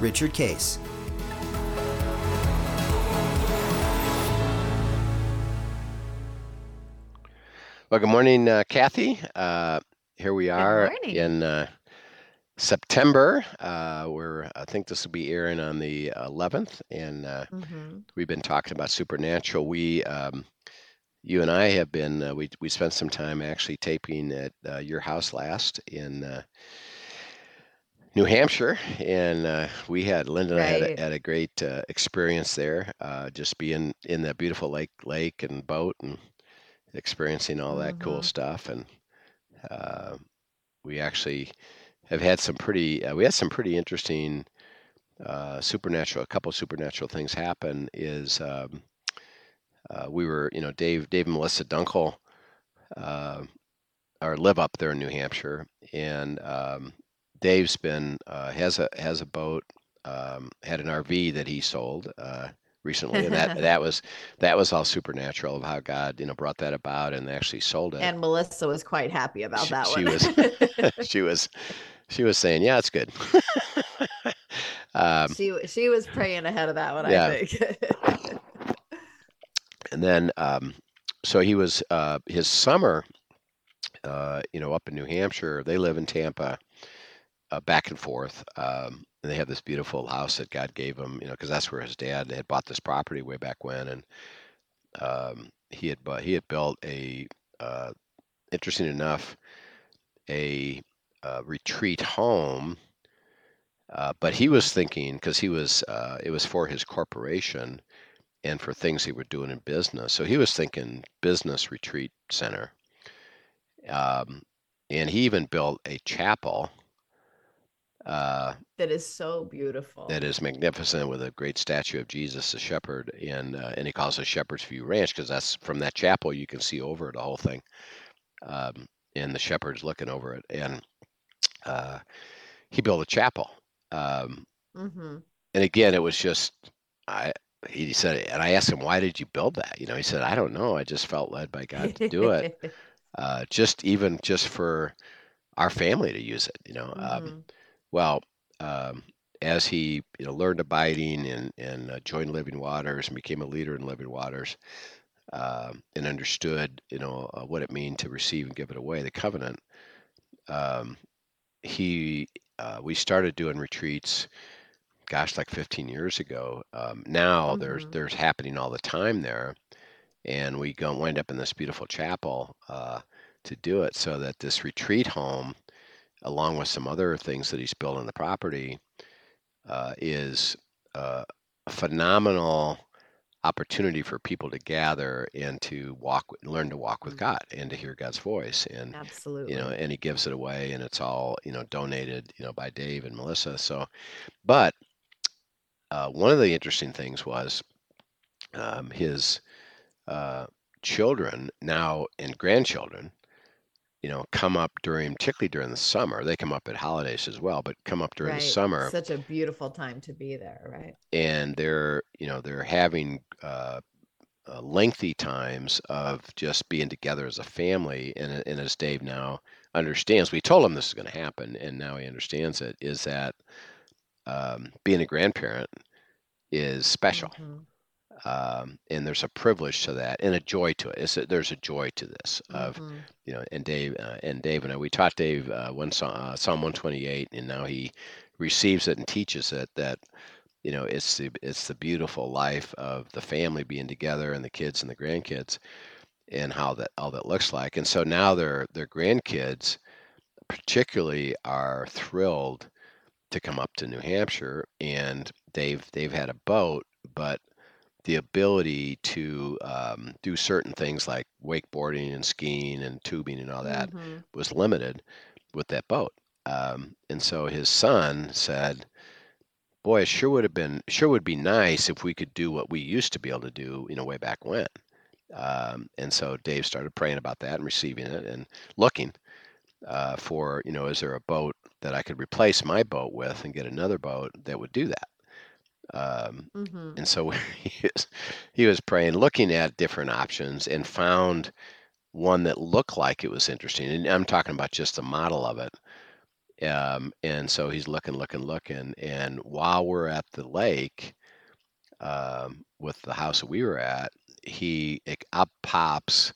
Richard Case. Well, good morning, uh, Kathy. Uh, here we are in uh, September. Uh, we're, I think this will be airing on the 11th, and uh, hmm we've been talking about supernatural. We, um, you and I have been, uh, we we spent some time actually taping at uh, your house last in uh, New Hampshire, and uh, we had Linda and I had a, had a great uh, experience there, uh, just being in that beautiful lake, lake and boat, and experiencing all that cool hmm stuff. And uh, we actually have had some pretty, uh, we had some pretty interesting uh, supernatural, a couple supernatural things happen. Is um, uh, we were, you know, Dave, Dave and Melissa Dunkel, uh, or live up there in New Hampshire, and um, Dave's been uh, has a has a boat, um, had an RV that he sold uh, recently, and that that was that was all supernatural of how God you know brought that about and actually sold it. And Melissa was quite happy about She, that she was she was she was saying, yeah, it's good. um, she she was praying ahead of that one, I think. and then um, so he was uh, his summer, uh, you know, up in New Hampshire. They live in Tampa uh, back and forth. Um, and they have this beautiful house that God gave them, you know, because that's where his dad had bought this property way back when, and um, he had bought, he had built a uh, interesting enough a uh, retreat home, uh, but he was thinking because he was uh, it was for his corporation and for things he were doing in business, so he was thinking business retreat center, um, and he even built a chapel uh, that is so beautiful. that is magnificent with a great statue of Jesus the shepherd, and uh, and he calls it Shepherd's View Ranch because that's from that chapel you can see over the whole thing, um, and the shepherd's looking over it, and uh, he built a chapel, um, hmm and again it was just I he said and I asked him why did you build that? You know he said I don't know I just felt led by God to do it. Uh, just even just for our family to use it you know um, hmm well, um, as he you know learned abiding and and uh, joined Living Waters and became a leader in Living Waters, um, and understood you know uh, what it means to receive and give it away, the covenant. Um, he uh, we started doing retreats, gosh, like 15 years ago. Um, now there's hmm there's happening all the time there, and we go wind up in this beautiful chapel uh, to do it, so that this retreat home along with some other things that he's built on the property, uh, is uh, a phenomenal opportunity for people to gather and to walk, learn to walk with mm. God and to hear God's voice. And absolutely you know, and he gives it away, and it's all you know donated, you know, by Dave and Melissa. So, but uh, one of the interesting things was um, his uh, children now and grandchildren you know, come up during, particularly during the summer. They come up at holidays as well, but come up during the summer, Such a beautiful time to be there, right? and they're, you know, they're having uh, uh, lengthy times of just being together as a family. And, and as Dave now understands, we told him this is going to happen, and now he understands it. Is that um, being a grandparent is special. hmm um, and there's a privilege to that and a joy to it. It's a, there's a joy to this of hmm you know. And Dave uh, and Dave and I, we taught Dave uh, one uh, Psalm 128, and now he receives it and teaches it that you know it's the it's the beautiful life of the family being together and the kids and the grandkids and how that all that looks like. And so now their their grandkids particularly are thrilled to come up to New Hampshire and they've they've had a boat but the ability to um, do certain things like wakeboarding and skiing and tubing and all that hmm was limited with that boat. Um, and so his son said, boy, it sure would have been sure would be nice if we could do what we used to be able to do, you know, way back when. Um, and so Dave started praying about that and receiving it and looking uh, for, you know, is there a boat that I could replace my boat with and get another boat that would do that? Um, hmm and so he was, he was praying, looking at different options, and found one that looked like it was interesting. And I'm talking about just the model of it. Um, and so he's looking, looking, looking. And while we're at the lake um, with the house that we were at, he it up pops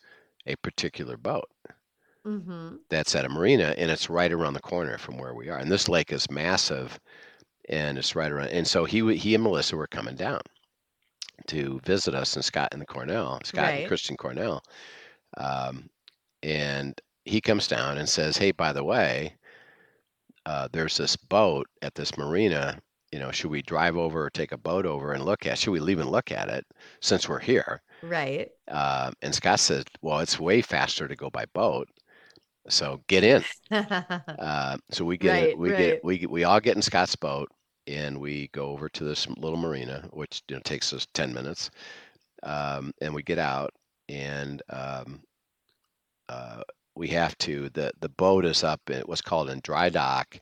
a particular boat hmm that's at a marina, and it's right around the corner from where we are. And this lake is massive, and it's right around. And so he he and Melissa were coming down to visit us, and Scott and the Cornell, Scott and Christian Cornell, um, and he comes down and says, "Hey, by the way, uh, there's this boat at this marina. You know, should we drive over or take a boat over and look at? Should we leave and look at it since we're here?" Right. Uh, and Scott said, "Well, it's way faster to go by boat, so get in." Uh, so we get Right, we right. get we get, we all get in Scott's boat and we go over to this little marina, which you know takes us ten minutes, um, and we get out and um, uh, we have to the the boat is up in what's called in dry dock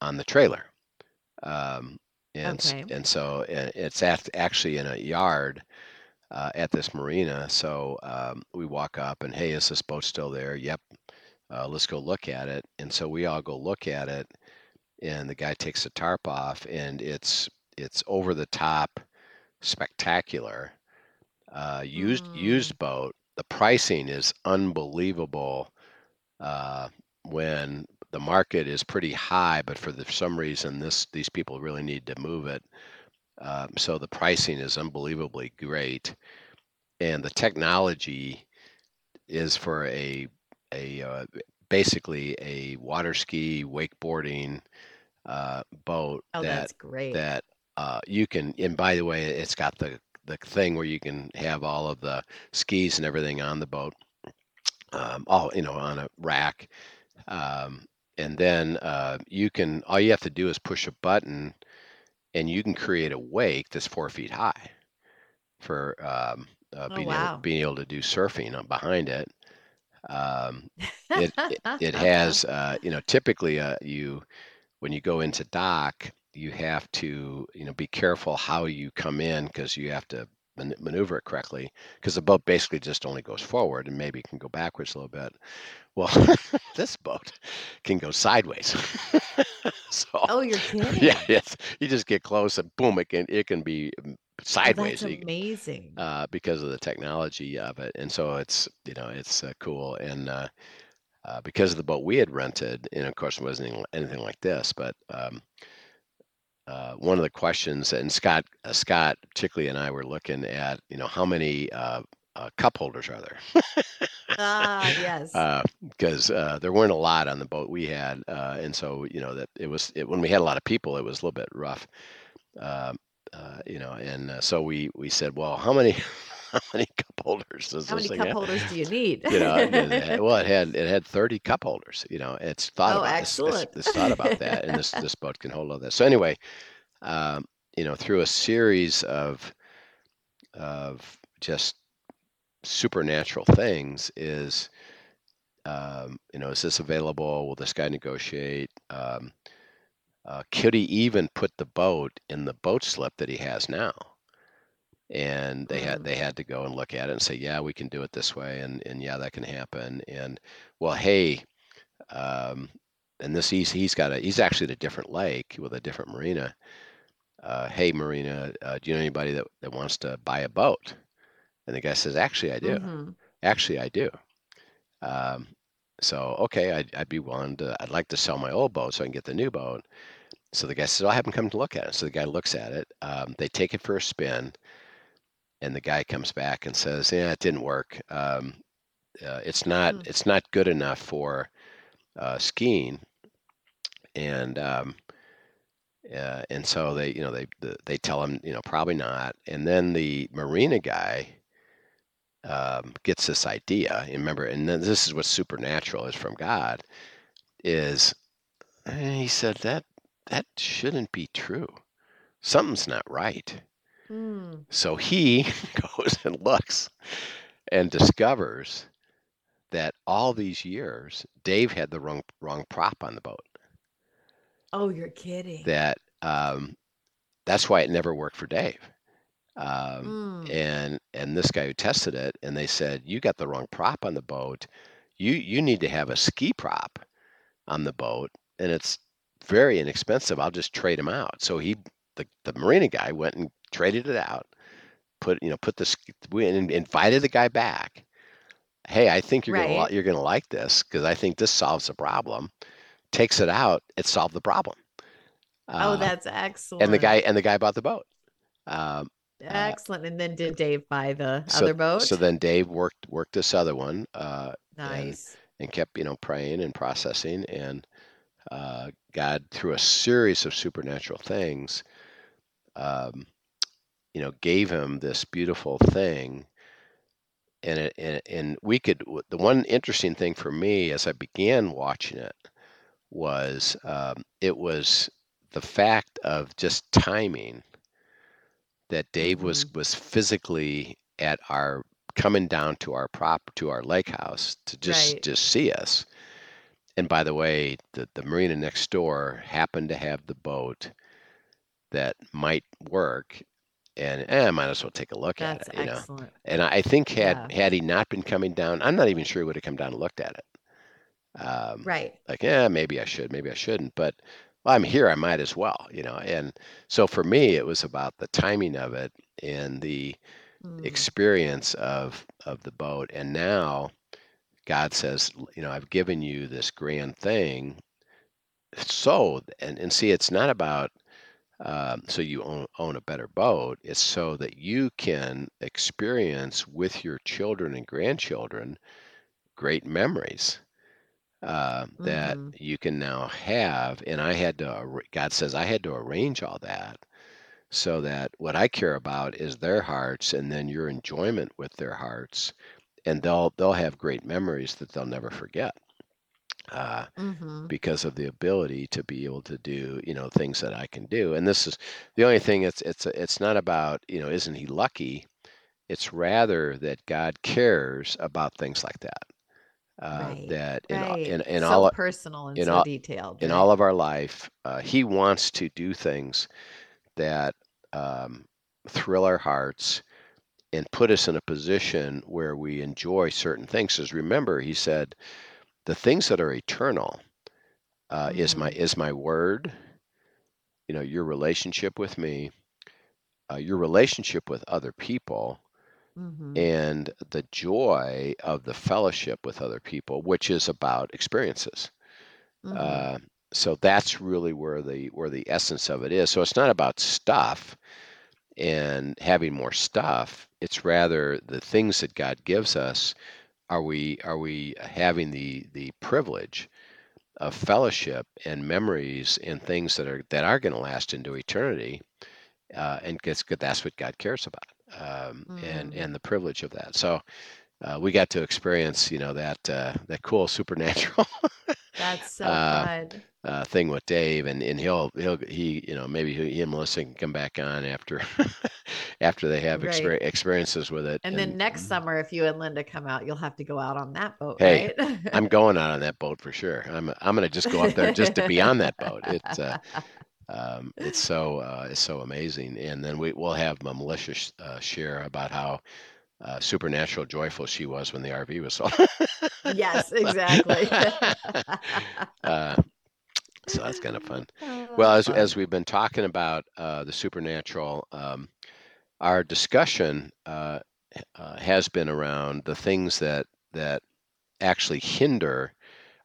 on the trailer, um, and Okay. and so it's at actually in a yard. Uh, at this marina, so um, we walk up and hey, is this boat still there? Yep, uh, let's go look at it. And so we all go look at it, and the guy takes the tarp off, and it's it's over the top, spectacular. Uh, used Mm. used boat. The pricing is unbelievable uh, when the market is pretty high, but for the, some reason this these people really need to move it. Um, so the pricing is unbelievably great, and the technology is for a a uh, basically a water ski wakeboarding uh, boat Oh, that that's great. that uh, you can. And by the way, it's got the the thing where you can have all of the skis and everything on the boat, um, all you know, on a rack. Um, and then uh, you can all you have to do is push a button, and you can create a wake that's four feet high for um, uh, Oh, being wow. able being able to do surfing behind it. Um, it, it it has uh, you know typically uh, you when you go into dock you have to you know be careful how you come in because you have to man- maneuver it correctly because the boat basically just only goes forward and maybe can go backwards a little bit. Well, this boat can go sideways. so Oh, you're kidding. yeah, it's, you just get close and boom, it can it can be Oh, sideways. that's amazing. uh, because of the technology of it. And so it's you know it's uh, cool and uh, uh, because of the boat we had rented, and of course it wasn't anything, like this, but um, uh, one of the questions and Scott uh, Scott particularly and I were looking at you know how many uh, uh, cup holders are there ah, yes. because uh, there weren't a lot on the boat we had, uh, and so you know that it was it, when we had a lot of people, it was a little bit rough, um, uh, you know, and uh, so we we said, well, how many how many cup holders does How this many thing cup have? holders do you need? You know, and it had- well, it had it had thirty cup holders. You know, it's thought Oh, about it's, it's, excellent. it's thought about that, and this this boat can hold all that. So anyway, um, you know, through a series of of just supernatural things is um, you know is this available will this guy negotiate um, uh, could he even put the boat in the boat slip that he has now? And they had Mm. they had to go and look at it and say yeah we can do it this way and and yeah that can happen. And well hey um, and this he's he's got a he's actually at a different lake with a different marina. Uh, hey marina uh, do you know anybody that, that wants to buy a boat? And the guy says actually i do. Mhm. actually i do. Um, so okay I'd, I'd be willing to i'd like to sell my old boat so i can get the new boat. So the guy says i'll have him come to look at it. So the guy looks at it um, they take it for a spin and the guy comes back and says yeah it didn't work um, uh, it's not Hmm. it's not good enough for uh, skiing. And um, uh, and so they you know they the, they tell him you know probably not. And then the marina guy um, gets this idea and remember and then this is what supernatural is from god is and he said that that shouldn't be true something's not right. Mm. So he goes and looks and discovers that all these years Dave had the wrong wrong prop on the boat. Oh, you're kidding. That um, that's why it never worked for Dave. Um, Mm. and and this guy who tested it, and they said you got the wrong prop on the boat. You you need to have a ski prop on the boat, and it's very inexpensive. I'll just trade him out. So he the the marina guy went and traded it out. Put you know put this we in- invited the guy back. Hey, I think you're gonna Right. li- you're gonna like this because I think this solves the problem. Takes it out, it solved the problem. Oh, Uh, that's excellent. and the guy and the guy bought the boat. Um, Excellent. And then did Dave buy the so other boat? so then Dave worked worked this other one uh, nice. and kept you know praying and processing and uh, God through a series of supernatural things, um, you know, gave him this beautiful thing. And it, and, and we could the one interesting thing for me as I began watching it was um, it was the fact of just timing that Dave was was physically at our coming down to our prop to our lake house to just Right. just see us. And by the way, the the marina next door happened to have the boat that might work, and eh, I might as well take a look That's at it, you know. excellent. And I I think had Yeah. had he not been coming down, I'm not even sure he would have come down and looked at it. Um, Right. like, yeah, maybe I should, maybe I shouldn't, but well, I'm here, I might as well, you know. And so for me, it was about the timing of it and the Mm. experience of of the boat. And now God says, you know, I've given you this grand thing. So, and and see, it's not about um, so you own own a better boat. It's so that you can experience with your children and grandchildren great memories uh, that Mhm. you can now have. And I had to, ar- God says, I had to arrange all that so that what I care about is their hearts and then your enjoyment with their hearts. And they'll they'll have great memories that they'll never forget. Uh, Mhm. because of the ability to be able to do you know things that I can do. And this is the only thing. It's it's it's not about you know isn't he lucky? It's rather that God cares about things like that. Uh, Right. that in all- Right. in, in so all personal and in so all- detailed. in right? all of our life, uh, He wants to do things that um, thrill our hearts and put us in a position where we enjoy certain things. Because remember, He said, the things that are eternal uh, is my is my word. You know, your relationship with me, uh, your relationship with other people, Mhm. and the joy of the fellowship with other people, which is about experiences. Mhm. Uh, so that's really where the where the essence of it is. So it's not about stuff and having more stuff. It's rather the things that God gives us. Are we are we having the the privilege of fellowship and memories and things that are that are going to last into eternity? Uh, and guess that's what God cares about, um, and Mm. and the privilege of that. So uh, we got to experience, you know, that uh, that cool supernatural That's so uh, uh, thing with Dave, and and he'll he'll he you know maybe he, and Melissa can come back on after after they have Right. exper- experiences with it. And then next summer, if you and Linda come out, you'll have to go out on that boat, Hey, right? I'm going out on that boat for sure. I'm I'm gonna just go up there just to be on that boat. It's uh, um, it's so uh, it's so amazing, and then we will have Melissa sh- uh, share about how. Uh, supernatural joyful she was when the RV was sold. yes, exactly. uh, so that's kind of fun. Oh, Well, as, that's as we've been talking about uh, the supernatural, um, our discussion uh, uh, has been around the things that that actually hinder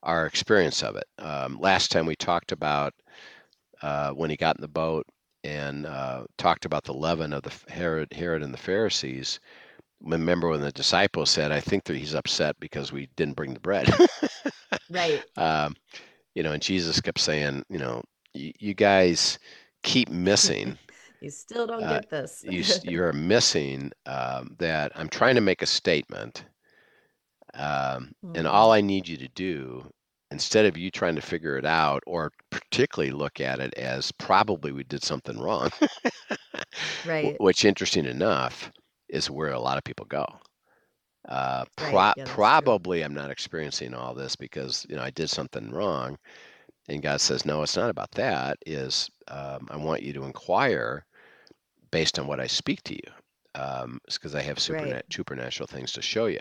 our experience of it. Um, last time we talked about uh, when he got in the boat and uh, talked about the leaven of the Herod, Herod and the Pharisees. Remember when the disciples said, "I think that he's upset because we didn't bring the bread." right. um, you know, and Jesus kept saying, you know, you guys keep missing. You still don't Uh, get this. you you're missing um, that I'm trying to make a statement, um, and Mhm. all I need you to do instead of you trying to figure it out or particularly look at it as probably we did something wrong, Right. which interesting enough is where a lot of people go. Uh, Right. Yeah, that's true. probably I'm not experiencing all this because you know I did something wrong, and God says, no, it's not about that. Is um, I want you to inquire based on what I speak to you, um, because I have supernat- Right. supernatural things to show you.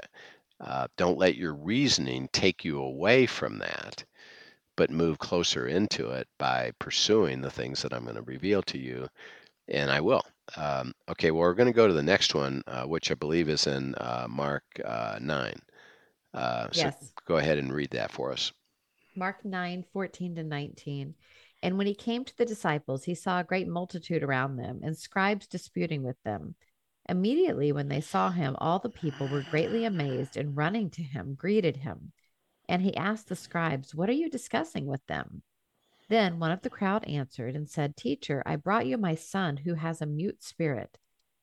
Uh, don't let your reasoning take you away from that, but move closer into it by pursuing the things that I'm going to reveal to you, and I will. Um, okay, well, we're going to go to the next one, uh, which I believe is in uh, Mark uh, 9. Uh, so Yes. go ahead and read that for us. Mark 9, 14 to 19. And when he came to the disciples, he saw a great multitude around them and scribes disputing with them. Immediately, when they saw him, all the people were greatly amazed and running to him, greeted him. And he asked the scribes, What are you discussing with them? Then one of the crowd answered and said, Teacher, I brought you my son who has a mute spirit,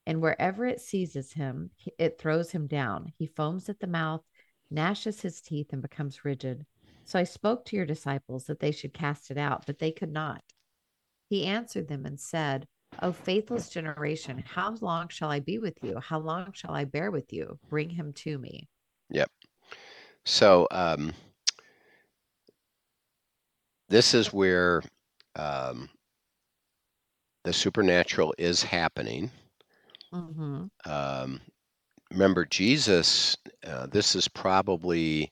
and wherever it seizes him, it throws him down. He foams at the mouth, gnashes his teeth, and becomes rigid. So I spoke to your disciples that they should cast it out, but they could not. He answered them and said, O faithless generation, how long shall I be with you? How long shall I bear with you? Bring him to me. Yep. So um, this is where um, the supernatural is happening. Mm-hmm. Um, remember, Jesus. Uh, this is probably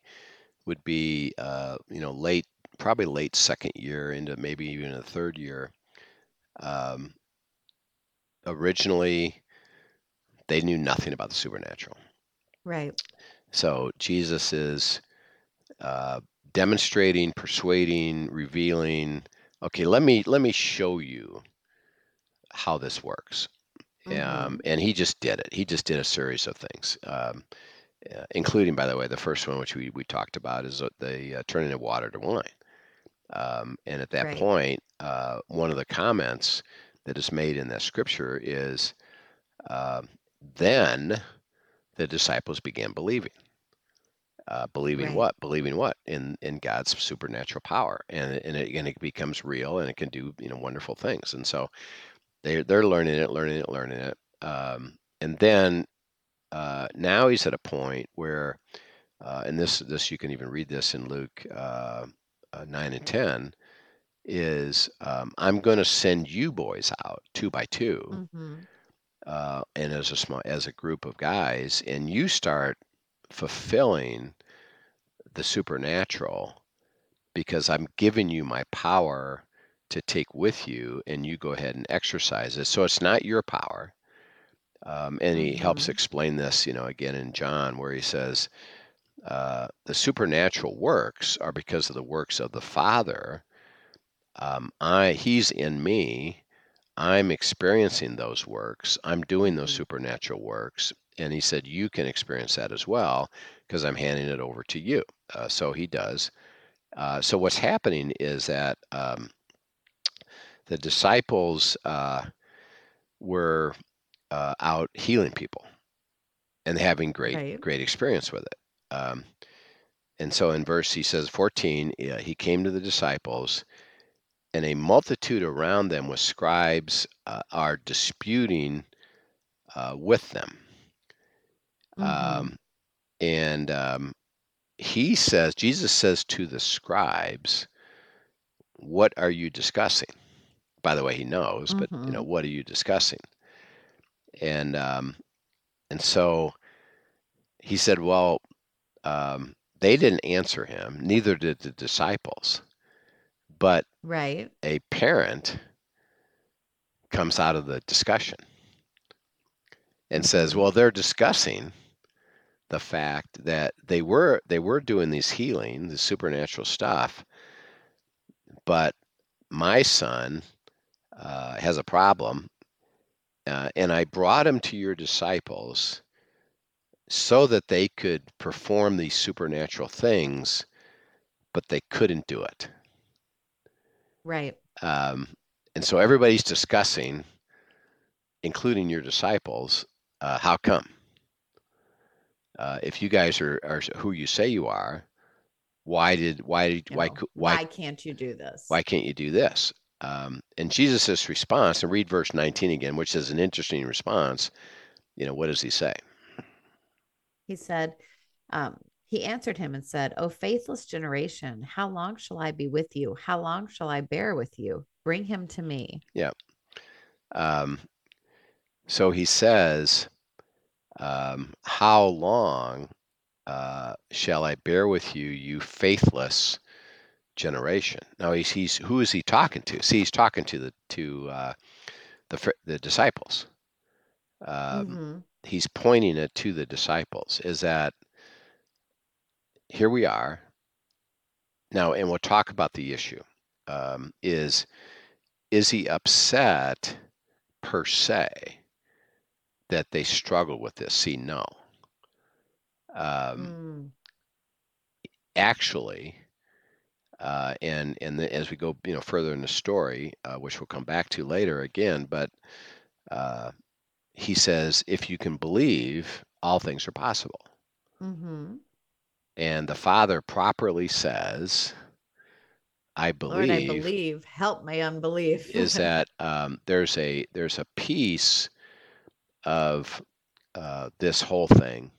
would be uh, you know late, probably late second year into maybe even the third year. Um, originally, they knew nothing about the supernatural. Right. So Jesus is uh, demonstrating, persuading, revealing. Okay, let me let me show you how this works. Um, and he just did it. He just did a series of things, um, uh, including, by the way, the first one, which we, we talked about, is uh, the uh, turning of water to wine. Um, and at that Right. point, uh, one of the comments that is made in that scripture is, uh, then the disciples began believing. Uh, believing Right. what? Believing what? In in God's supernatural power, and and it, and it becomes real, and it can do you know wonderful things. And so they they're learning it, learning it, learning it. Um, and then uh, now he's at a point where, uh, and this this you can even read this in Luke uh, uh, nine and ten, is um, I'm going to send you boys out two by 2 Mm-hmm. uh, and as a small as a group of guys, and you start fulfilling the supernatural because I'm giving you my power to take with you, and you go ahead and exercise it. So it's not your power. Um, and he helps Mhm. explain this, you know, again in John, where he says uh, the supernatural works are because of the works of the Father. Um, I, he's in me. I'm experiencing those works. I'm doing those Mhm. supernatural works. And he said, You can experience that as well because I'm handing it over to you. Uh, so he does. Uh, so what's happening is that um, the disciples uh, were uh, out healing people and having great, Right. great experience with it. Um, and so in verse, he says 14, uh, he came to the disciples and a multitude around them with scribes uh, are disputing uh, with them. Mm-hmm. Um, and um, he says, Jesus says to the scribes, What are you discussing? By the way, he knows, but you know, Mhm. what are you discussing? And um, and so he said, Well, um, they didn't answer him, neither did the disciples. But Right. a parent comes out of the discussion and says. "Well, they're discussing the fact that they were they were doing these healing, the supernatural stuff, but my son uh, has a problem, uh, and I brought him to your disciples so that they could perform these supernatural things, but they couldn't do it." Right. Um, and so everybody's discussing, including your disciples, uh, how come? Uh, if you guys are, are who you say you are, why did why did why why why can't you do this? why can't you do this? Um, and Jesus' response, and read verse 19 again, which is an interesting response. You know, what does he say? He said, um, He answered him and said, O faithless generation, how long shall I be with you? How long shall I bear with you? Bring him to me. Um, so he says, um, How long uh, shall I bear with you, you faithless generation? Now he's, he's who is he talking to? See, he's talking to the to uh, the the disciples. Um, Mhm. He's pointing it to the disciples. Is that here we are now, and we'll talk about the issue. Um, is is he upset per se that they struggle with this? See, no. Um, Mm. actually, uh, and and the, as we go, you know, further in the story, uh, which we'll come back to later again, but uh, he says, if you can believe, all things are possible. Mhm. And the Father properly says, I believe, Lord, I believe. Help my unbelief. is that um, there's a there's a piece of uh, this whole thing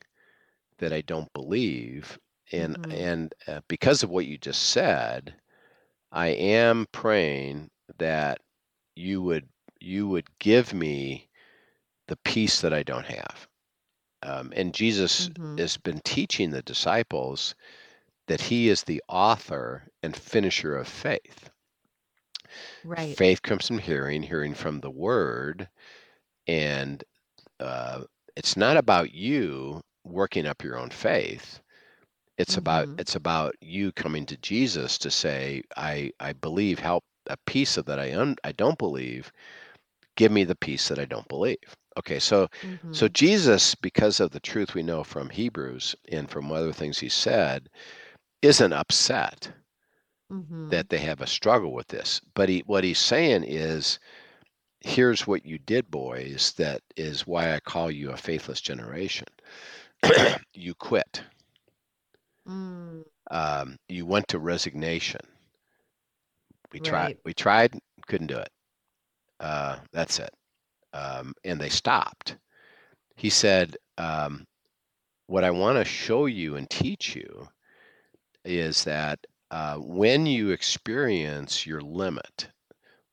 that I don't believe, and Mhm. and uh, because of what you just said, I am praying that you would you would give me the peace that I don't have. Um, and Jesus Mhm. has been teaching the disciples that he is the author and finisher of faith. right. Faith comes from hearing, hearing from the word, and uh, it's not about you working up your own faith. It's about Mhm. it's about you coming to Jesus to say, I I believe. Help a piece of that I un, I don't believe. Give me the piece that I don't believe. Okay, so so Mhm. Jesus, because of the truth we know from Hebrews and from other things he said, isn't upset Mhm. that they have a struggle with this. But he, what he's saying is, here's what you did, boys. That is why I call you a faithless generation. you quit. Mm. Um, you went to resignation. We tried. Right. We tried. Couldn't do it. Uh, that's it. Um, and they stopped. He said, um, "What I want to show you and teach you is that uh, when you experience your limit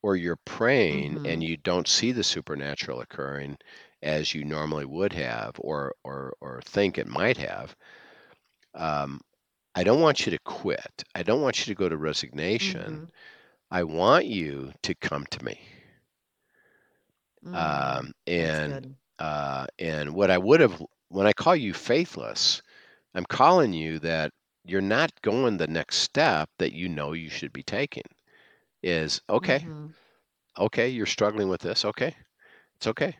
or you're praying and Mhm. you don't see the supernatural occurring as you normally would have or or or think it might have um, i don't want you to quit i don't want you to go to resignation Mhm. i want you to come to me Mm. um, and uh, and what i would have when i call you faithless i'm calling you that you're not going the next step that you know you should be taking is okay Mhm. okay you're struggling with this okay it's okay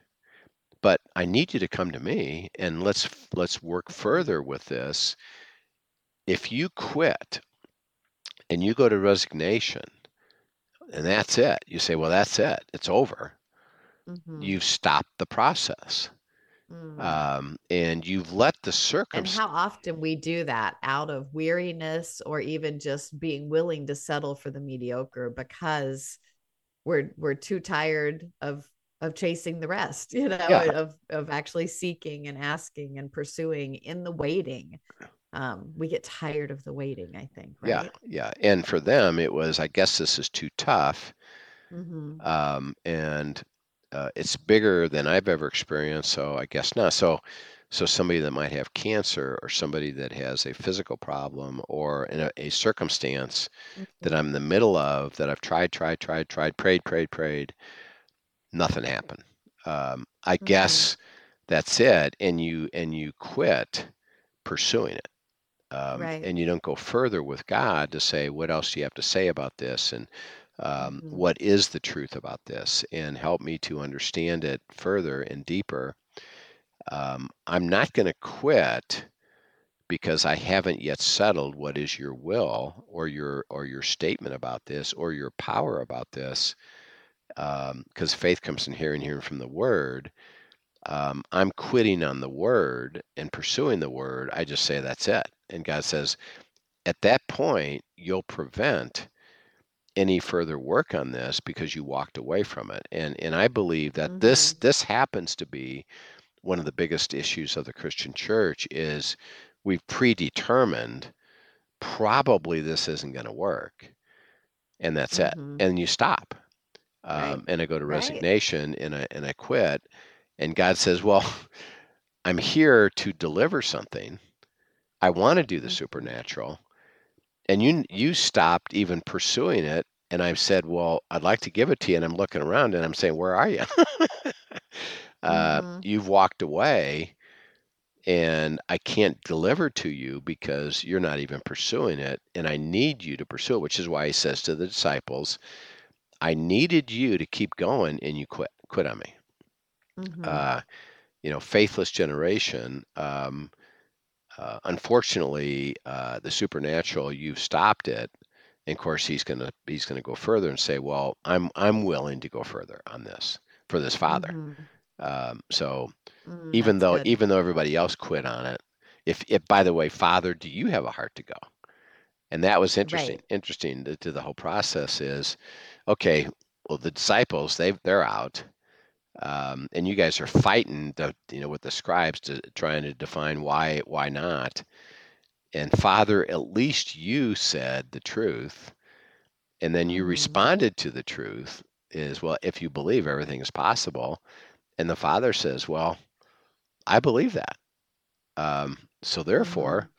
but i need you to come to me and let's let's work further with this if you quit and you go to resignation and that's it you say well that's it it's over Mhm. you've stopped the process Mm. um, and you've let the circus And how often we do that out of weariness or even just being willing to settle for the mediocre because we're we're too tired of of chasing the rest, you know, Yeah. of of actually seeking and asking and pursuing in the waiting. Um, we get tired of the waiting, I think, yeah yeah and for them it was i guess this is too tough Mm-hmm. um, and uh, it's bigger than I've ever experienced. So I guess not. So, so somebody that might have cancer, or somebody that has a physical problem, or in a, a circumstance that I'm in the middle of that I've tried, tried, tried, tried, prayed, prayed, prayed, nothing happened. Um, I Mhm. guess that's it, and you and you quit pursuing it. Um, Right. and you don't go further with God to say, what else do you have to say about this? And um, Mhm. what is the truth about this? And help me to understand it further and deeper. Um, I'm not going to quit because I haven't yet settled what is your will or your or your statement about this or your power about this. Because faith comes from hearing, hearing from the word. Um, I'm quitting on the word and pursuing the word. I just say that's it. And God says, at that point, you'll prevent any further work on this because you walked away from it. And and I believe that this Mhm. this happens to be one of the biggest issues of the Christian church is we've predetermined probably this isn't going to work and that's it Mhm. and you stop Right. um, and i go to Right. resignation and i and i quit and god says well i'm here to deliver something i want to do the Mhm. supernatural and you you stopped even pursuing it and i've said well i'd like to give it to you and i'm looking around and i'm saying where are you uh, Mhm. you've walked away and I can't deliver to you because you're not even pursuing it. And I need you to pursue it, which is why he says to the disciples, I needed you to keep going and you quit quit on me. Mhm. Uh, you know, faithless generation. Um, uh, unfortunately, uh, the supernatural, you've stopped it. And of course, he's gonna he's gonna go further and say, "Well, I'm I'm willing to go further on this for this father." Mhm. Um, so Mm, even though good. even though everybody else quit on it if if by the way father do you have a heart to go and that was interesting Right. interesting to, to the whole process is okay well the disciples they they're out um, and you guys are fighting the you know with the scribes to trying to define why why not and father at least you said the truth and then you Mhm. responded to the truth is well if you believe everything is possible and the father says well i believe that um, so therefore Mhm.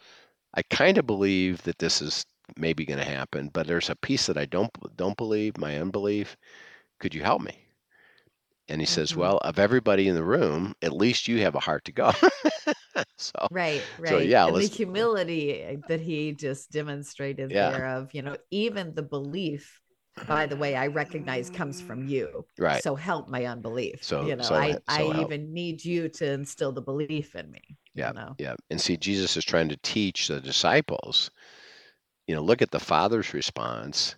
I kind of believe that this is maybe going to happen, but there's a piece that I don't don't believe, my unbelief. Could you help me? And he says, Mhm. "Well, of everybody in the room, at least you have a heart to go." so, Right, so right. yeah, And the humility eh, that he just demonstrated yeah, there of, you know, even the belief, by the way, I recognize comes from you. right. So help my unbelief. So You know, so I I help. even need you to instill the belief in me, Yeah, you know. yeah. And see, Jesus is trying to teach the disciples. You know, look at the Father's response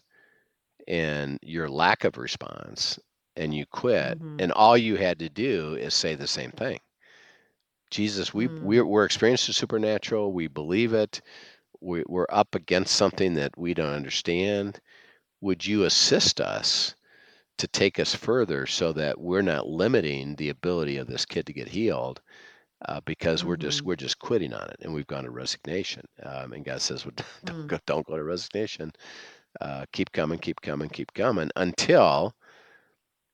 and your lack of response, and you quit, Mhm. and all you had to do is say the same thing. Jesus, we Mm. we're, we're experiencing supernatural. We believe it. We, we're up against something that we don't understand. Would you assist us to take us further so that we're not limiting the ability of this kid to get healed uh, because we're just Mhm. we're just quitting on it and we've gone to resignation. Um, and God says, well, don't Mm. go, don't go to resignation. Uh, keep coming, keep coming, keep coming until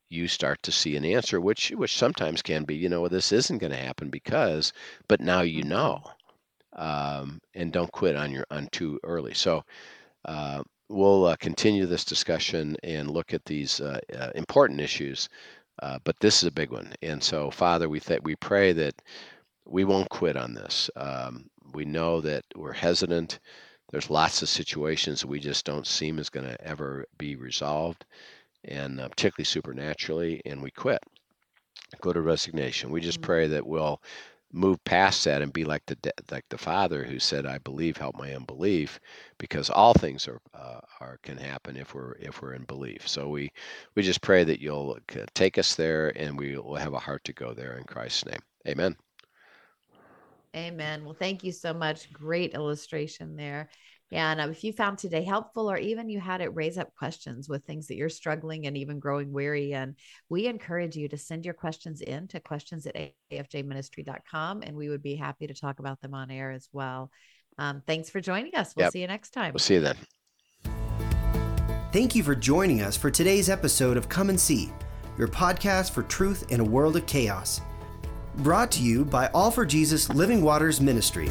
you start to see an answer, which which sometimes can be, you know, well, this isn't going to happen because, but now you Mhm. know, um, and don't quit on your on too early. So uh, we'll uh, continue this discussion and look at these uh, uh, important issues, uh, but this is a big one. And so, Father, we th- we pray that we won't quit on this. Um, we know that we're hesitant. There's lots of situations that we just don't seem is going to ever be resolved, and uh, particularly supernaturally, and we quit go to resignation. We just Mm. pray that we'll move past that and be like the like the Father who said, "I believe, help my unbelief," because all things are uh, are can happen if we're if we're in belief. So we we just pray that you'll take us there, and we will have a heart to go there in Christ's name. Amen. Amen. Well, thank you so much. Great illustration there. And um, if you found today helpful, or even you had it raise up questions with things that you're struggling and even growing weary, and we encourage you to send your questions in to questions at afjministry.com, and we would be happy to talk about them on air as well. Um, thanks for joining us. We'll Yep. see you next time. We'll see you then. Thank you for joining us for today's episode of Come and See, your podcast for truth in a world of chaos. Brought to you by All for Jesus Living Waters Ministry.